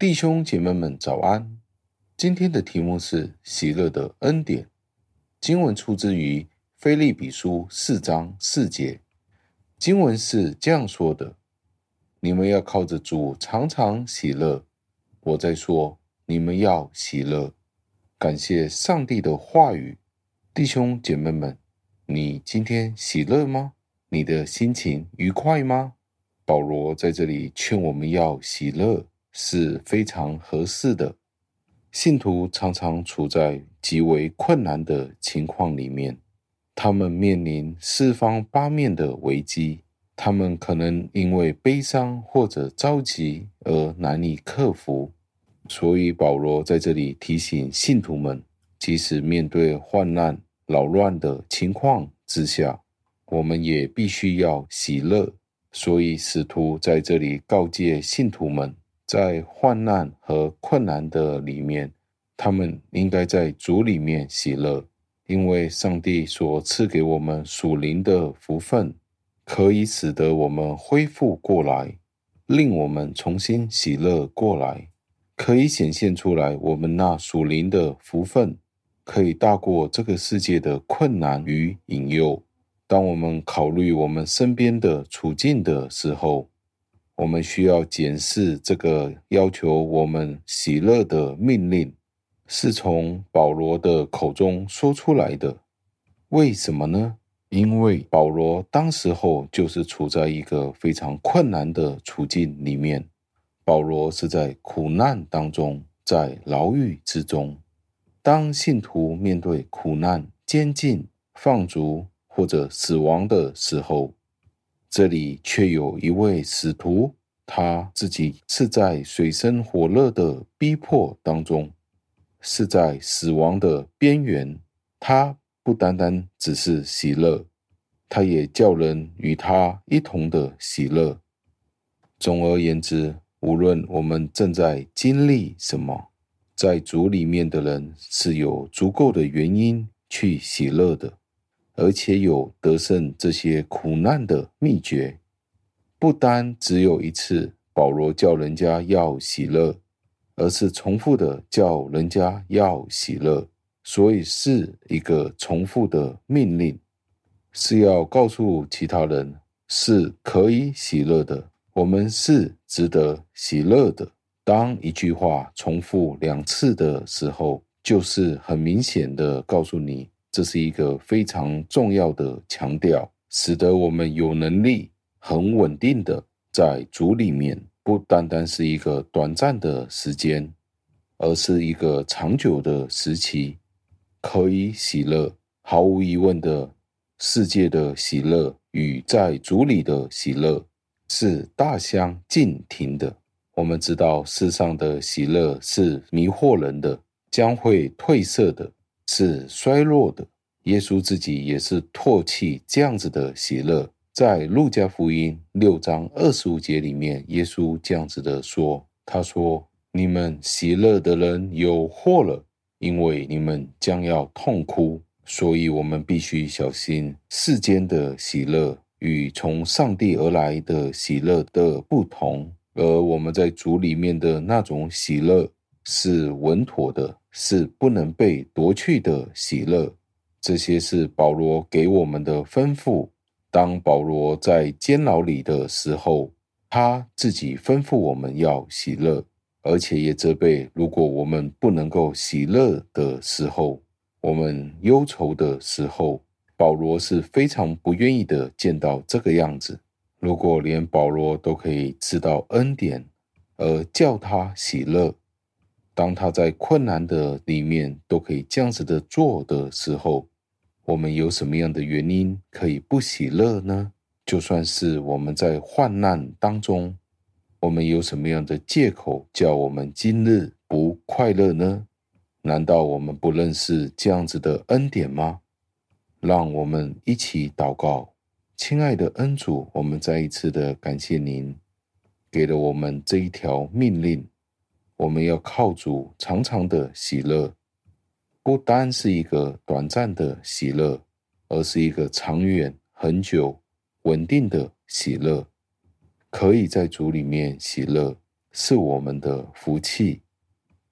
弟兄姐妹们，早安！今天的题目是喜乐的恩典。经文出自于腓立比书四章四节。经文是这样说的：“你们要靠着主常常喜乐。”我在说，你们要喜乐。感谢上帝的话语，弟兄姐妹们，你今天喜乐吗？你的心情愉快吗？保罗在这里劝我们要喜乐。是非常合适的。信徒常常处在极为困难的情况里面，他们面临四方八面的危机，他们可能因为悲伤或者着急而难以克服。所以保罗在这里提醒信徒们，即使面对患难、扰乱的情况之下，我们也必须要喜乐。所以使徒在这里告诫信徒们。在患难和困难的里面，他们应该在主里面喜乐，因为上帝所赐给我们属灵的福分，可以使得我们恢复过来，令我们重新喜乐过来，可以显现出来我们那属灵的福分，可以大过这个世界的困难与引诱。当我们考虑我们身边的处境的时候，我们需要检视这个要求我们喜乐的命令，是从保罗的口中说出来的。为什么呢？因为保罗当时候就是处在一个非常困难的处境里面。保罗是在苦难当中，在牢狱之中。当信徒面对苦难、监禁、放逐或者死亡的时候，这里却有一位使徒，他自己是在水深火热的逼迫当中，是在死亡的边缘。他不单单只是喜乐，他也叫人与他一同的喜乐。总而言之，无论我们正在经历什么，在主里面的人是有足够的原因去喜乐的。而且有得胜这些苦难的秘诀，不单只有一次，保罗叫人家要喜乐，而是重复的叫人家要喜乐，所以是一个重复的命令，是要告诉其他人是可以喜乐的，我们是值得喜乐的。当一句话重复两次的时候，就是很明显的告诉你。这是一个非常重要的强调，使得我们有能力很稳定的在主里面，不单单是一个短暂的时间，而是一个长久的时期，可以喜乐。毫无疑问的，世界的喜乐与在主里的喜乐是大相径庭的。我们知道世上的喜乐是迷惑人的，将会褪色的。是衰弱的。耶稣自己也是唾弃这样子的喜乐。在路加福音六章二十五节里面，耶稣这样子的说：“他说，你们喜乐的人有祸了，因为你们将要痛哭。所以，我们必须小心世间的喜乐与从上帝而来的喜乐的不同。而我们在主里面的那种喜乐是稳妥的。”是不能被夺去的喜乐，这些是保罗给我们的吩咐。当保罗在监牢里的时候，他自己吩咐我们要喜乐，而且也责备，如果我们不能够喜乐的时候，我们忧愁的时候，保罗是非常不愿意的见到这个样子。如果连保罗都可以知道恩典，而叫他喜乐。当他在困难的里面都可以这样子的做的时候，我们有什么样的原因可以不喜乐呢？就算是我们在患难当中，我们有什么样的借口叫我们今日不快乐呢？难道我们不认识这样子的恩典吗？让我们一起祷告，亲爱的恩主，我们再一次的感谢您，给了我们这一条命令。我们要靠主常常的喜乐，不单是一个短暂的喜乐，而是一个长远、很久、稳定的喜乐。可以在主里面喜乐，是我们的福气。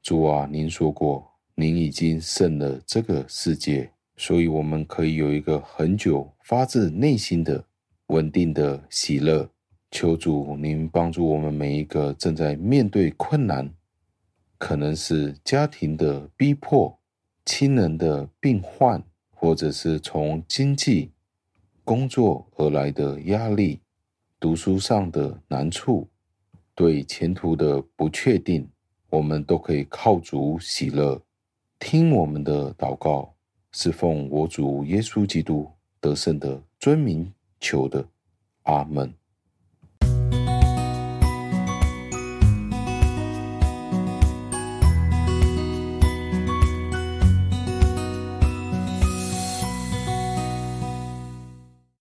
主啊，您说过，您已经胜了这个世界，所以我们可以有一个很久、发自内心的、稳定的喜乐。求主您帮助我们每一个正在面对困难，可能是家庭的逼迫、亲人的病患，或者是从经济、工作而来的压力。读书上的难处，对前途的不确定，我们都可以靠主喜乐。听我们的祷告，是奉我主耶稣基督得胜的尊名求的，阿门。